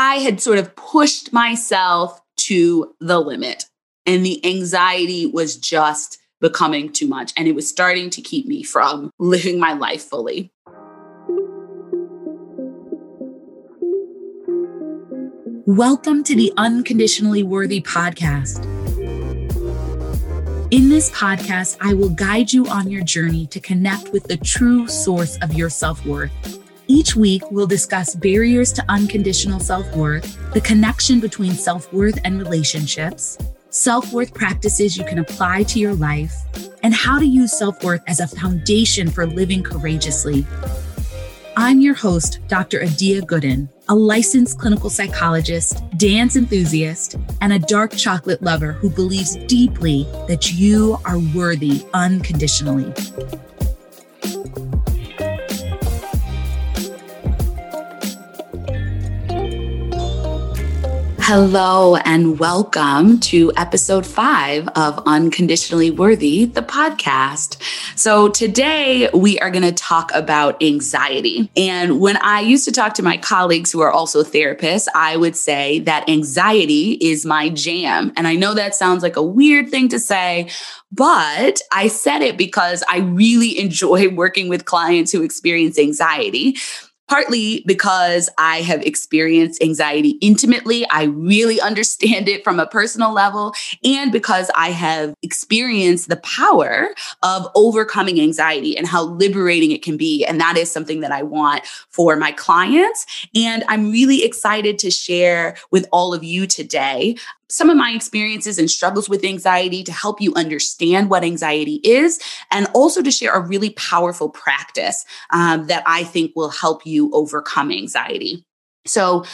I had sort of pushed myself to the limit, and the anxiety was just becoming too much. And it was starting to keep me from living my life fully. Welcome to the Unconditionally Worthy podcast. In this podcast, I will guide you on your journey to connect with the true source of your self worth. Each week, we'll discuss barriers to unconditional self worth, the connection between self worth and relationships, self worth practices you can apply to your life, and how to use self worth as a foundation for living courageously. I'm your host, Dr. Adia Gooden, a licensed clinical psychologist, dance enthusiast, and a dark chocolate lover who believes deeply that you are worthy unconditionally. Hello, and welcome to episode five of Unconditionally Worthy, the podcast. So, today we are going to talk about anxiety. And when I used to talk to my colleagues who are also therapists, I would say that anxiety is my jam. And I know that sounds like a weird thing to say, but I said it because I really enjoy working with clients who experience anxiety partly because I have experienced anxiety intimately. I really understand it from a personal level, and because I have experienced the power of overcoming anxiety and how liberating it can be. And that is something that I want for my clients. And I'm really excited to share with all of you today some of my experiences and struggles with anxiety to help you understand what anxiety is, and also to share a really powerful practice um, that I think will help you overcome anxiety. So,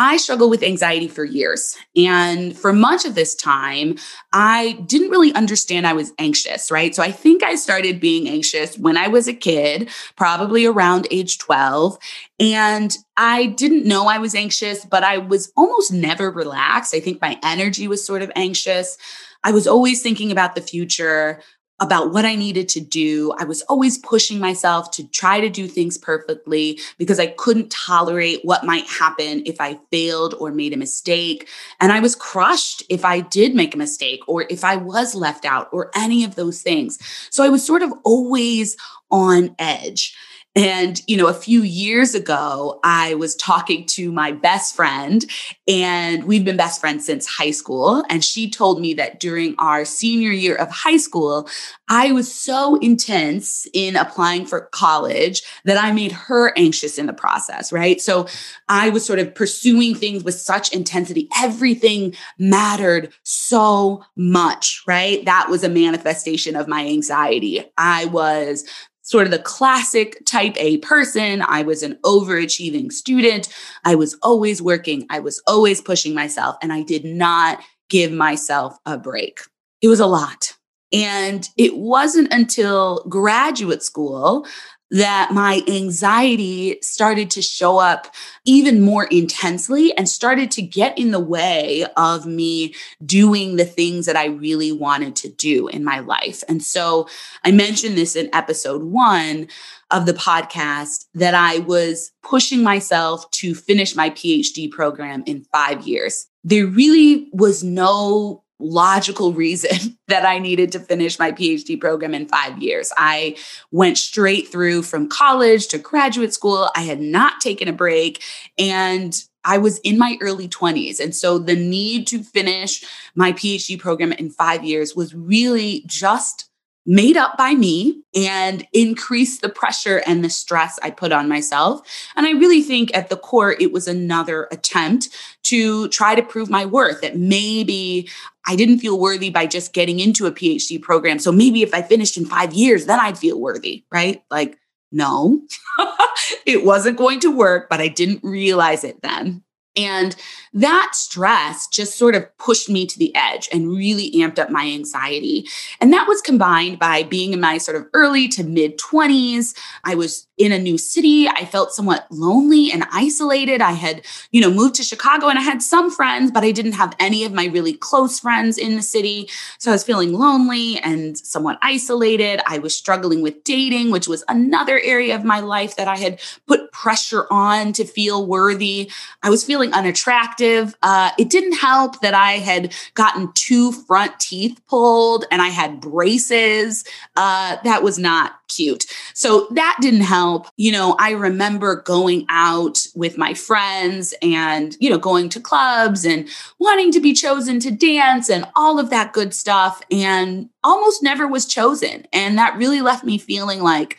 I struggled with anxiety for years. And for much of this time, I didn't really understand I was anxious, right? So I think I started being anxious when I was a kid, probably around age 12. And I didn't know I was anxious, but I was almost never relaxed. I think my energy was sort of anxious. I was always thinking about the future about what I needed to do. I was always pushing myself to try to do things perfectly because I couldn't tolerate what might happen if I failed or made a mistake. And I was crushed if I did make a mistake or if I was left out or any of those things. So I was sort of always on edge. And, you know, a few years ago, I was talking to my best friend, and we've been best friends since high school. And she told me that during our senior year of high school, I was so intense in applying for college that I made her anxious in the process, right? So I was sort of pursuing things with such intensity. Everything mattered so much, right? That was a manifestation of my anxiety. I was sort of the classic type A person. I was an overachieving student. I was always working. I was always pushing myself, and I did not give myself a break. It was a lot. And it wasn't until graduate school that my anxiety started to show up even more intensely and started to get in the way of me doing the things that I really wanted to do in my life. And so I mentioned this in episode one of the podcast that I was pushing myself to finish my PhD program in five years. There really was no logical reason that I needed to finish my PhD program in five years. I went straight through from college to graduate school. I had not taken a break and I was in my early 20s. And so the need to finish my PhD program in five years was really just made up by me and increased the pressure and the stress I put on myself. And I really think at the core, it was another attempt to try to prove my worth that maybe I didn't feel worthy by just getting into a PhD program. So maybe if I finished in five years, then I'd feel worthy, right? Like, no, it wasn't going to work, but I didn't realize it then. And that stress just sort of pushed me to the edge and really amped up my anxiety. And that was combined by being in my sort of early to mid 20s. I was in a new city. I felt somewhat lonely and isolated. I had, you know, moved to Chicago and I had some friends, but I didn't have any of my really close friends in the city. So I was feeling lonely and somewhat isolated. I was struggling with dating, which was another area of my life that I had put pressure on to feel worthy. I was feeling unattractive. Uh, it didn't help that I had gotten two front teeth pulled and I had braces. Uh, that was not cute. So that didn't help. You know, I remember going out with my friends and, you know, going to clubs and wanting to be chosen to dance and all of that good stuff and almost never was chosen. And that really left me feeling like,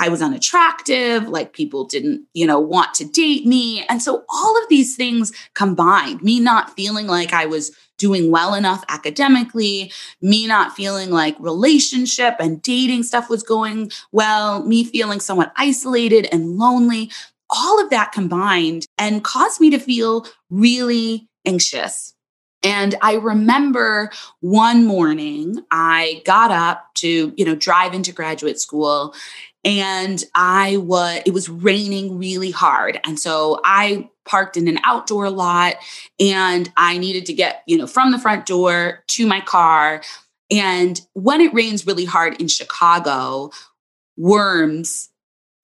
I was unattractive, like people didn't, you know, want to date me. And so all of these things combined, me not feeling like I was doing well enough academically, me not feeling like relationship and dating stuff was going well, me feeling somewhat isolated and lonely, all of that combined and caused me to feel really anxious. And I remember one morning I got up to, you know, drive into graduate school and I was, it was raining really hard. And so I parked in an outdoor lot and I needed to get, you know, from the front door to my car. And when it rains really hard in Chicago, worms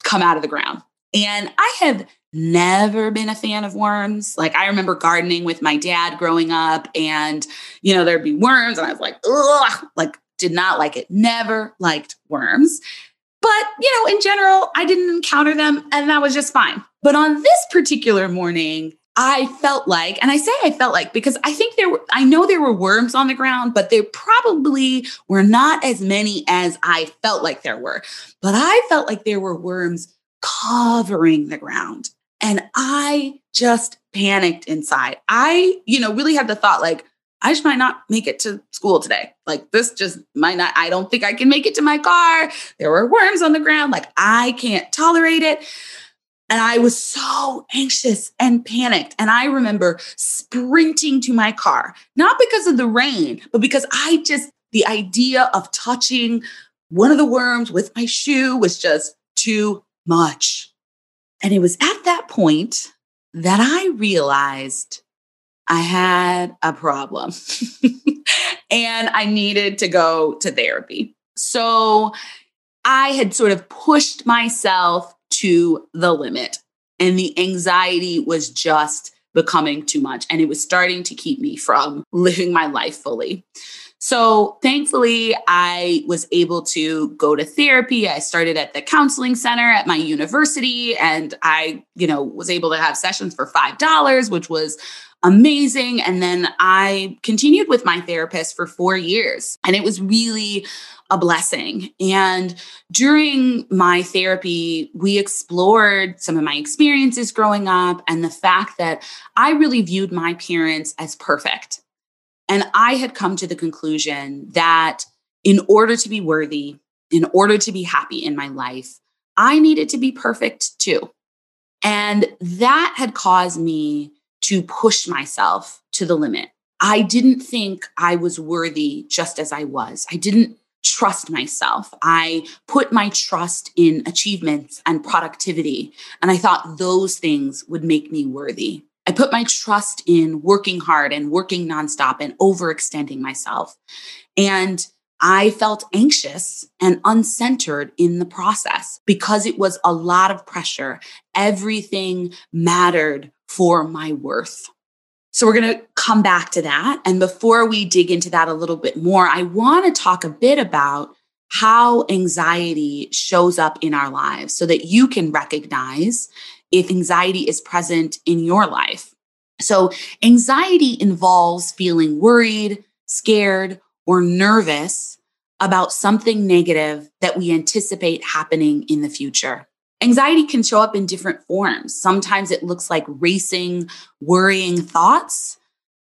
come out of the ground. And I have never been a fan of worms. Like I remember gardening with my dad growing up and you know there'd be worms and I was like ugh, like did not like it. Never liked worms. But, you know, in general, I didn't encounter them and that was just fine. But on this particular morning, I felt like, and I say I felt like because I think there were, I know there were worms on the ground, but there probably were not as many as I felt like there were. But I felt like there were worms covering the ground. And I just panicked inside. I, you know, really had the thought like, I just might not make it to school today. Like this just might not, I don't think I can make it to my car. There were worms on the ground. Like I can't tolerate it. And I was so anxious and panicked. And I remember sprinting to my car, not because of the rain, but because I just, the idea of touching one of the worms with my shoe was just too much. And it was at that point that I realized I had a problem and I needed to go to therapy. So I had sort of pushed myself to the limit, and the anxiety was just becoming too much. And it was starting to keep me from living my life fully. So thankfully, I was able to go to therapy. I started at the counseling center at my university, and I, you know, was able to have sessions for $5, which was amazing. And then I continued with my therapist for four years, and it was really a blessing. And during my therapy, we explored some of my experiences growing up and the fact that I really viewed my parents as perfect. And I had come to the conclusion that in order to be worthy, in order to be happy in my life, I needed to be perfect too. And that had caused me to push myself to the limit. I didn't think I was worthy just as I was. I didn't trust myself. I put my trust in achievements and productivity. And I thought those things would make me worthy. I put my trust in working hard and working nonstop and overextending myself. And I felt anxious and uncentered in the process because it was a lot of pressure. Everything mattered for my worth. So we're going to come back to that. And before we dig into that a little bit more, I want to talk a bit about how anxiety shows up in our lives so that you can recognize if anxiety is present in your life. So, anxiety involves feeling worried, scared, or nervous about something negative that we anticipate happening in the future. Anxiety can show up in different forms. Sometimes it looks like racing, worrying thoughts.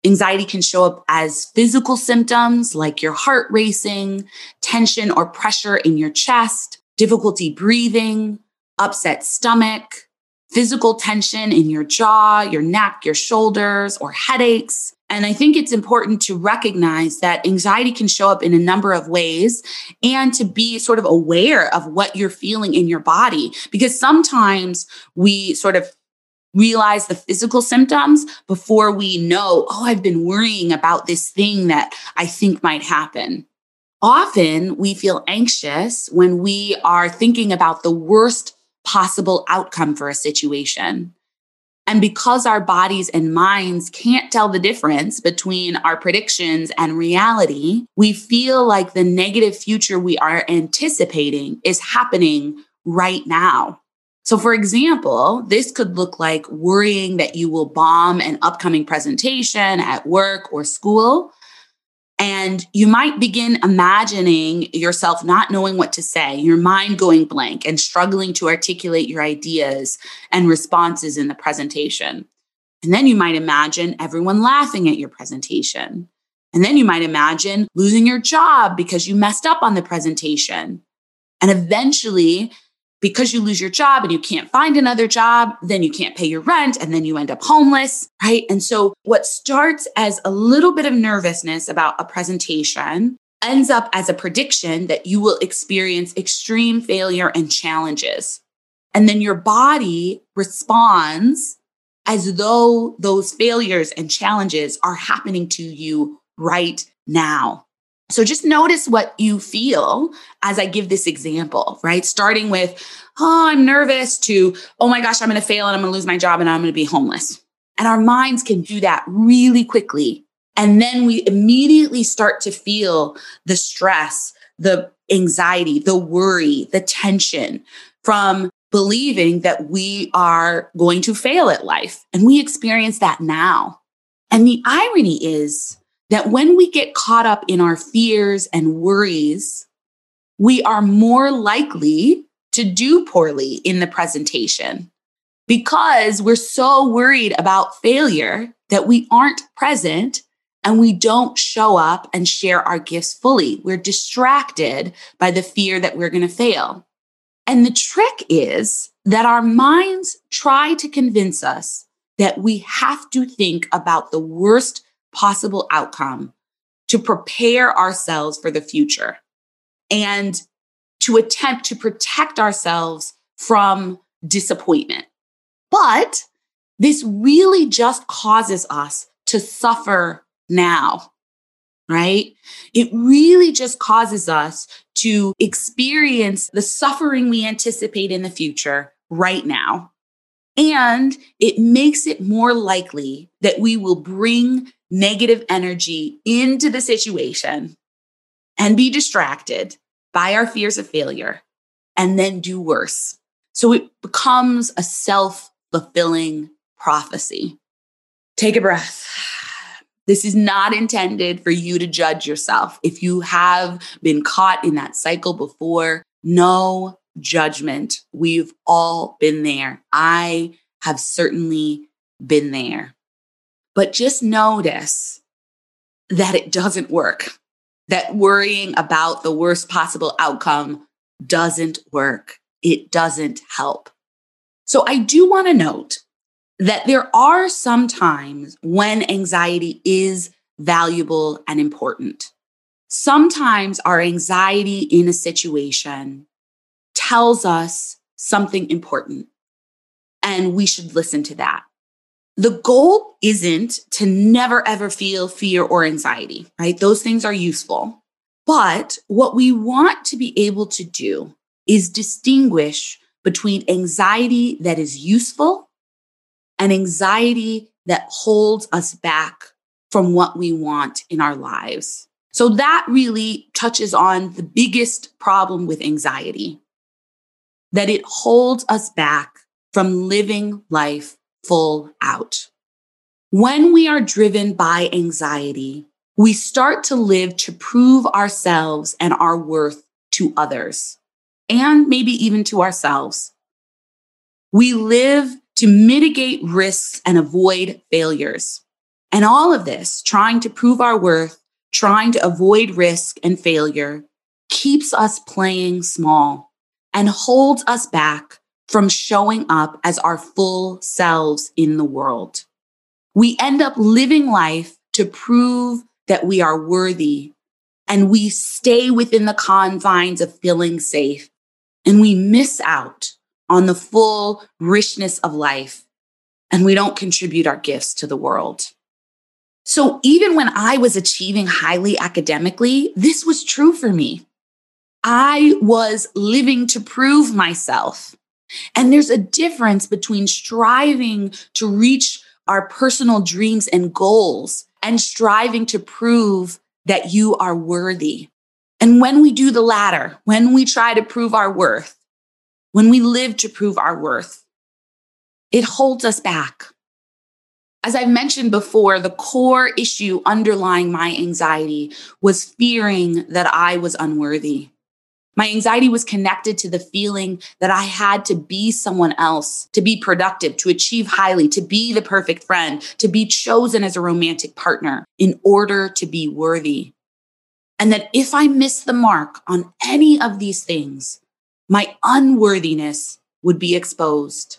Anxiety can show up as physical symptoms like your heart racing, tension or pressure in your chest, difficulty breathing, upset stomach, physical tension in your jaw, your neck, your shoulders, or headaches. And I think it's important to recognize that anxiety can show up in a number of ways and to be sort of aware of what you're feeling in your body. Because sometimes we sort of realize the physical symptoms before we know, oh, I've been worrying about this thing that I think might happen. Often we feel anxious when we are thinking about the worst possible outcome for a situation. And because our bodies and minds can't tell the difference between our predictions and reality, we feel like the negative future we are anticipating is happening right now. So, for example, this could look like worrying that you will bomb an upcoming presentation at work or school. And you might begin imagining yourself not knowing what to say, your mind going blank and struggling to articulate your ideas and responses in the presentation. And then you might imagine everyone laughing at your presentation. And then you might imagine losing your job because you messed up on the presentation. And eventually, because you lose your job and you can't find another job, then you can't pay your rent and then you end up homeless, right? And so what starts as a little bit of nervousness about a presentation ends up as a prediction that you will experience extreme failure and challenges. And then your body responds as though those failures and challenges are happening to you right now. So just notice what you feel as I give this example, right? Starting with, oh, I'm nervous to, oh my gosh, I'm going to fail and I'm going to lose my job and I'm going to be homeless. And our minds can do that really quickly. And then we immediately start to feel the stress, the anxiety, the worry, the tension from believing that we are going to fail at life. And we experience that now. And the irony is, that when we get caught up in our fears and worries, we are more likely to do poorly in the presentation because we're so worried about failure that we aren't present and we don't show up and share our gifts fully. We're distracted by the fear that we're going to fail. And the trick is that our minds try to convince us that we have to think about the worst possible outcome to prepare ourselves for the future and to attempt to protect ourselves from disappointment. But this really just causes us to suffer now, right? It really just causes us to experience the suffering we anticipate in the future right now. And it makes it more likely that we will bring negative energy into the situation and be distracted by our fears of failure and then do worse. So it becomes a self fulfilling prophecy. Take a breath. This is not intended for you to judge yourself. If you have been caught in that cycle before, no judgment. We've all been there. I have certainly been there. But just notice that it doesn't work, that worrying about the worst possible outcome doesn't work. It doesn't help. So I do want to note that there are some times when anxiety is valuable and important. Sometimes our anxiety in a situation tells us something important, and we should listen to that the goal isn't to never ever feel fear or anxiety, right? Those things are useful. But what we want to be able to do is distinguish between anxiety that is useful and anxiety that holds us back from what we want in our lives. So that really touches on the biggest problem with anxiety that it holds us back from living life full out. When we are driven by anxiety, we start to live to prove ourselves and our worth to others, and maybe even to ourselves. We live to mitigate risks and avoid failures. And all of this, trying to prove our worth, trying to avoid risk and failure, keeps us playing small and holds us back from showing up as our full selves in the world. We end up living life to prove that we are worthy and we stay within the confines of feeling safe and we miss out on the full richness of life and we don't contribute our gifts to the world. So even when I was achieving highly academically, this was true for me. I was living to prove myself And there's a difference between striving to reach our personal dreams and goals and striving to prove that you are worthy. And when we do the latter, when we try to prove our worth, when we live to prove our worth, it holds us back. As I've mentioned before, the core issue underlying my anxiety was fearing that I was unworthy. My anxiety was connected to the feeling that I had to be someone else, to be productive, to achieve highly, to be the perfect friend, to be chosen as a romantic partner in order to be worthy. And that if I missed the mark on any of these things, my unworthiness would be exposed.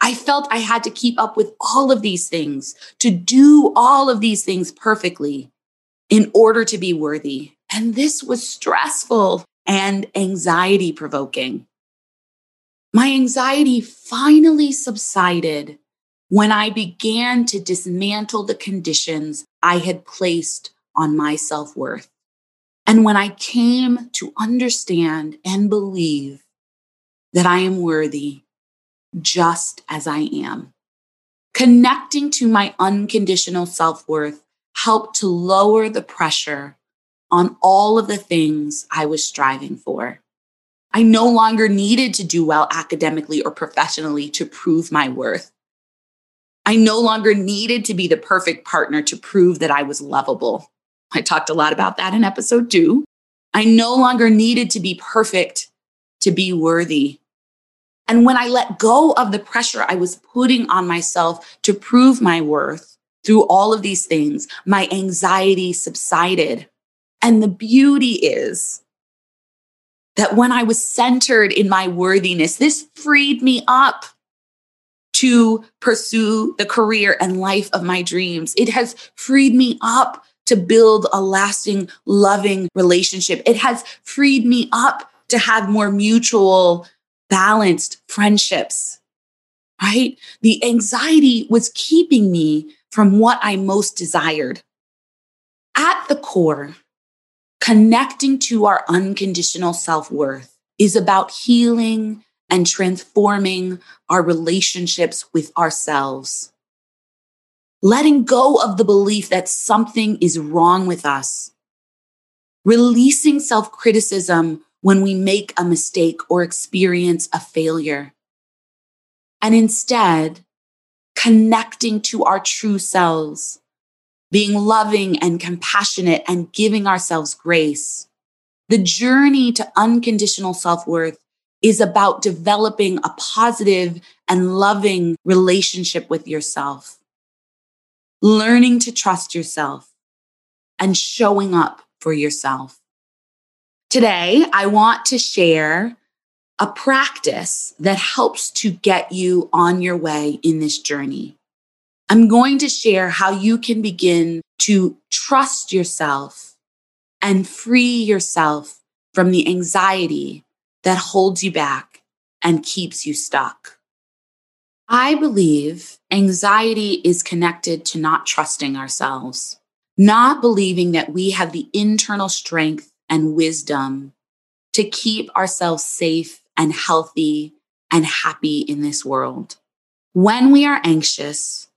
I felt I had to keep up with all of these things, to do all of these things perfectly in order to be worthy. And this was stressful and anxiety provoking. My anxiety finally subsided when I began to dismantle the conditions I had placed on my self worth. And when I came to understand and believe that I am worthy just as I am. Connecting to my unconditional self worth helped to lower the pressure on all of the things I was striving for. I no longer needed to do well academically or professionally to prove my worth. I no longer needed to be the perfect partner to prove that I was lovable. I talked a lot about that in episode two. I no longer needed to be perfect to be worthy. And when I let go of the pressure I was putting on myself to prove my worth through all of these things, my anxiety subsided. And the beauty is that when I was centered in my worthiness, this freed me up to pursue the career and life of my dreams. It has freed me up to build a lasting, loving relationship. It has freed me up to have more mutual, balanced friendships, right? The anxiety was keeping me from what I most desired. At the core, Connecting to our unconditional self worth is about healing and transforming our relationships with ourselves. Letting go of the belief that something is wrong with us. Releasing self criticism when we make a mistake or experience a failure. And instead, connecting to our true selves being loving and compassionate and giving ourselves grace. The journey to unconditional self worth is about developing a positive and loving relationship with yourself, learning to trust yourself and showing up for yourself. Today, I want to share a practice that helps to get you on your way in this journey. I'm going to share how you can begin to trust yourself and free yourself from the anxiety that holds you back and keeps you stuck. I believe anxiety is connected to not trusting ourselves, not believing that we have the internal strength and wisdom to keep ourselves safe and healthy and happy in this world. When we are anxious,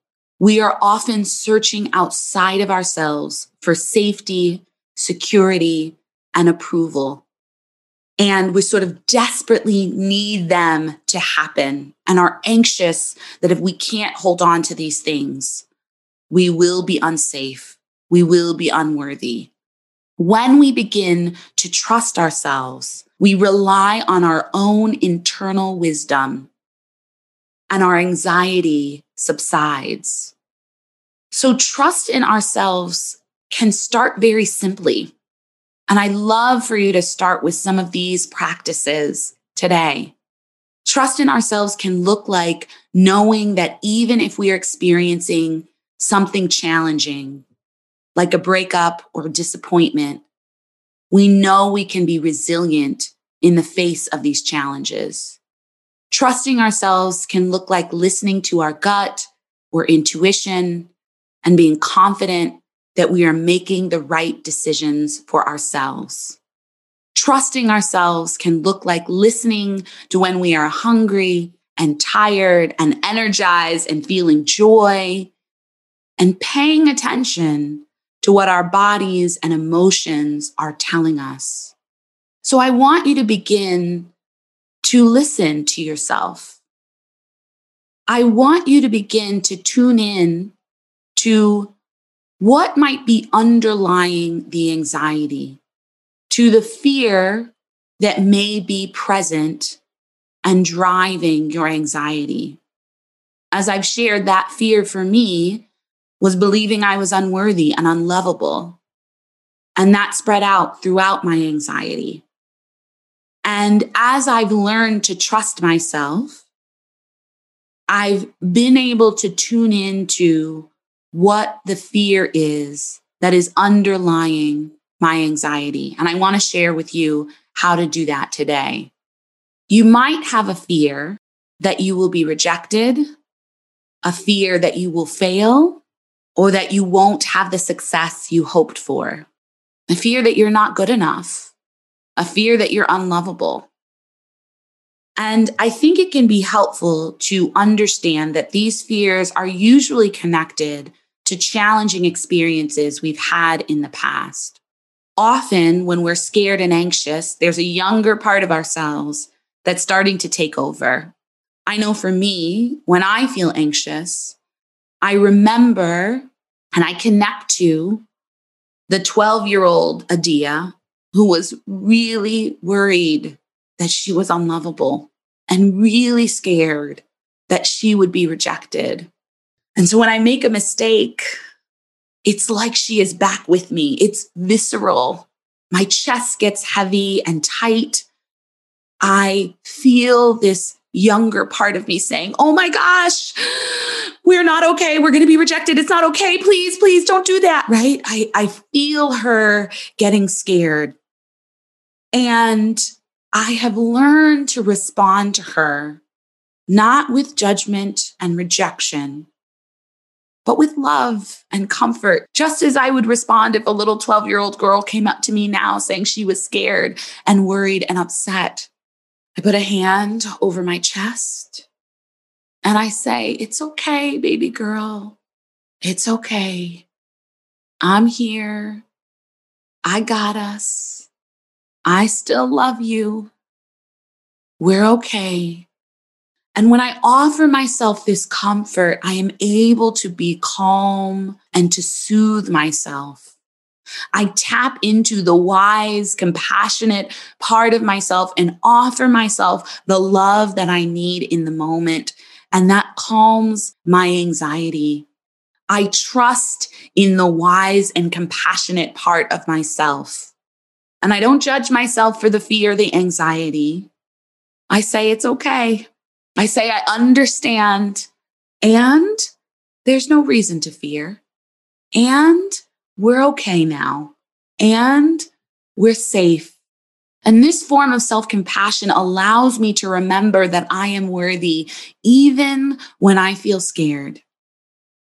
we are often searching outside of ourselves for safety, security, and approval. And we sort of desperately need them to happen and are anxious that if we can't hold on to these things, we will be unsafe. We will be unworthy. When we begin to trust ourselves, we rely on our own internal wisdom and our anxiety subsides. So trust in ourselves can start very simply. And I'd love for you to start with some of these practices today. Trust in ourselves can look like knowing that even if we are experiencing something challenging, like a breakup or disappointment, we know we can be resilient in the face of these challenges. Trusting ourselves can look like listening to our gut or intuition and being confident that we are making the right decisions for ourselves. Trusting ourselves can look like listening to when we are hungry and tired and energized and feeling joy and paying attention to what our bodies and emotions are telling us. So I want you to begin to listen to yourself. I want you to begin to tune in to what might be underlying the anxiety, to the fear that may be present and driving your anxiety. As I've shared, that fear for me was believing I was unworthy and unlovable. And that spread out throughout my anxiety. And as I've learned to trust myself, I've been able to tune into what the fear is that is underlying my anxiety. And I want to share with you how to do that today. You might have a fear that you will be rejected, a fear that you will fail, or that you won't have the success you hoped for, a fear that you're not good enough, a fear that you're unlovable. And I think it can be helpful to understand that these fears are usually connected to challenging experiences we've had in the past. Often, when we're scared and anxious, there's a younger part of ourselves that's starting to take over. I know for me, when I feel anxious, I remember and I connect to the 12 year old Adia who was really worried that she was unlovable and really scared that she would be rejected. And so when I make a mistake, it's like she is back with me. It's visceral. My chest gets heavy and tight. I feel this younger part of me saying, Oh my gosh, we're not okay. We're going to be rejected. It's not okay. Please, please don't do that. Right. I, I feel her getting scared. And I have learned to respond to her, not with judgment and rejection, but with love and comfort, just as I would respond if a little 12 year old girl came up to me now saying she was scared and worried and upset. I put a hand over my chest and I say, It's okay, baby girl. It's okay. I'm here. I got us. I still love you. We're okay. And when I offer myself this comfort, I am able to be calm and to soothe myself. I tap into the wise, compassionate part of myself and offer myself the love that I need in the moment. And that calms my anxiety. I trust in the wise and compassionate part of myself. And I don't judge myself for the fear, the anxiety. I say it's okay. I say, I understand. And there's no reason to fear. And we're okay now. And we're safe. And this form of self compassion allows me to remember that I am worthy even when I feel scared.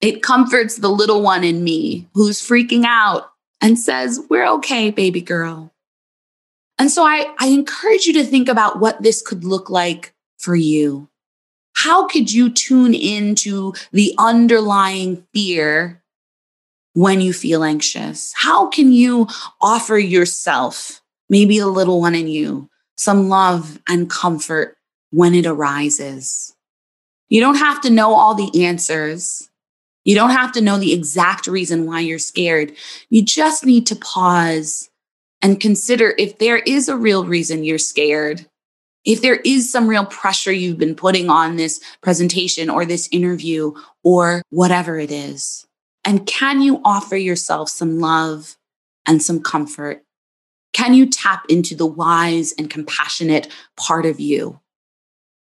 It comforts the little one in me who's freaking out and says, We're okay, baby girl. And so I, I encourage you to think about what this could look like for you how could you tune into the underlying fear when you feel anxious? How can you offer yourself, maybe a little one in you, some love and comfort when it arises? You don't have to know all the answers. You don't have to know the exact reason why you're scared. You just need to pause and consider if there is a real reason you're scared if there is some real pressure you've been putting on this presentation or this interview or whatever it is. And can you offer yourself some love and some comfort? Can you tap into the wise and compassionate part of you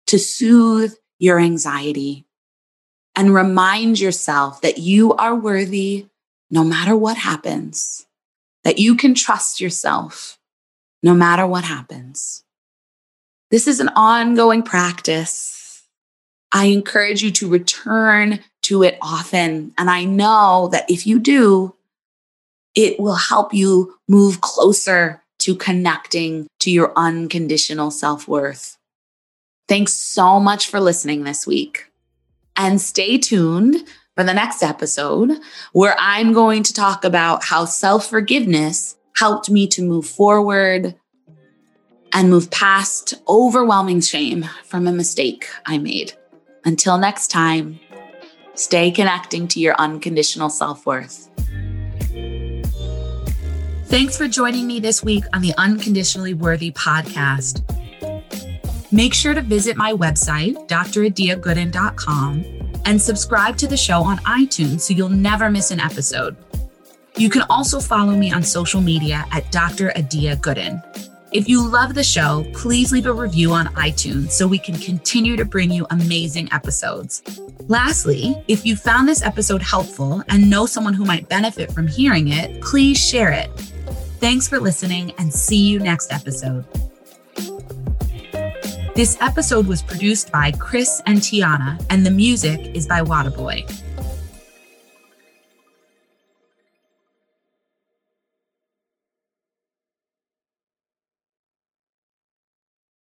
to soothe your anxiety and remind yourself that you are worthy no matter what happens, that you can trust yourself no matter what happens. This is an ongoing practice. I encourage you to return to it often. And I know that if you do, it will help you move closer to connecting to your unconditional self worth. Thanks so much for listening this week. And stay tuned for the next episode where I'm going to talk about how self forgiveness helped me to move forward and move past overwhelming shame from a mistake I made. Until next time, stay connecting to your unconditional self worth. Thanks for joining me this week on the Unconditionally Worthy podcast. Make sure to visit my website, dradiagooden.com, and subscribe to the show on iTunes so you'll never miss an episode. You can also follow me on social media at Dr. Adia Gooden. If you love the show, please leave a review on iTunes so we can continue to bring you amazing episodes. Lastly, if you found this episode helpful and know someone who might benefit from hearing it, please share it. Thanks for listening and see you next episode. This episode was produced by Chris and Tiana, and the music is by Wadaboy.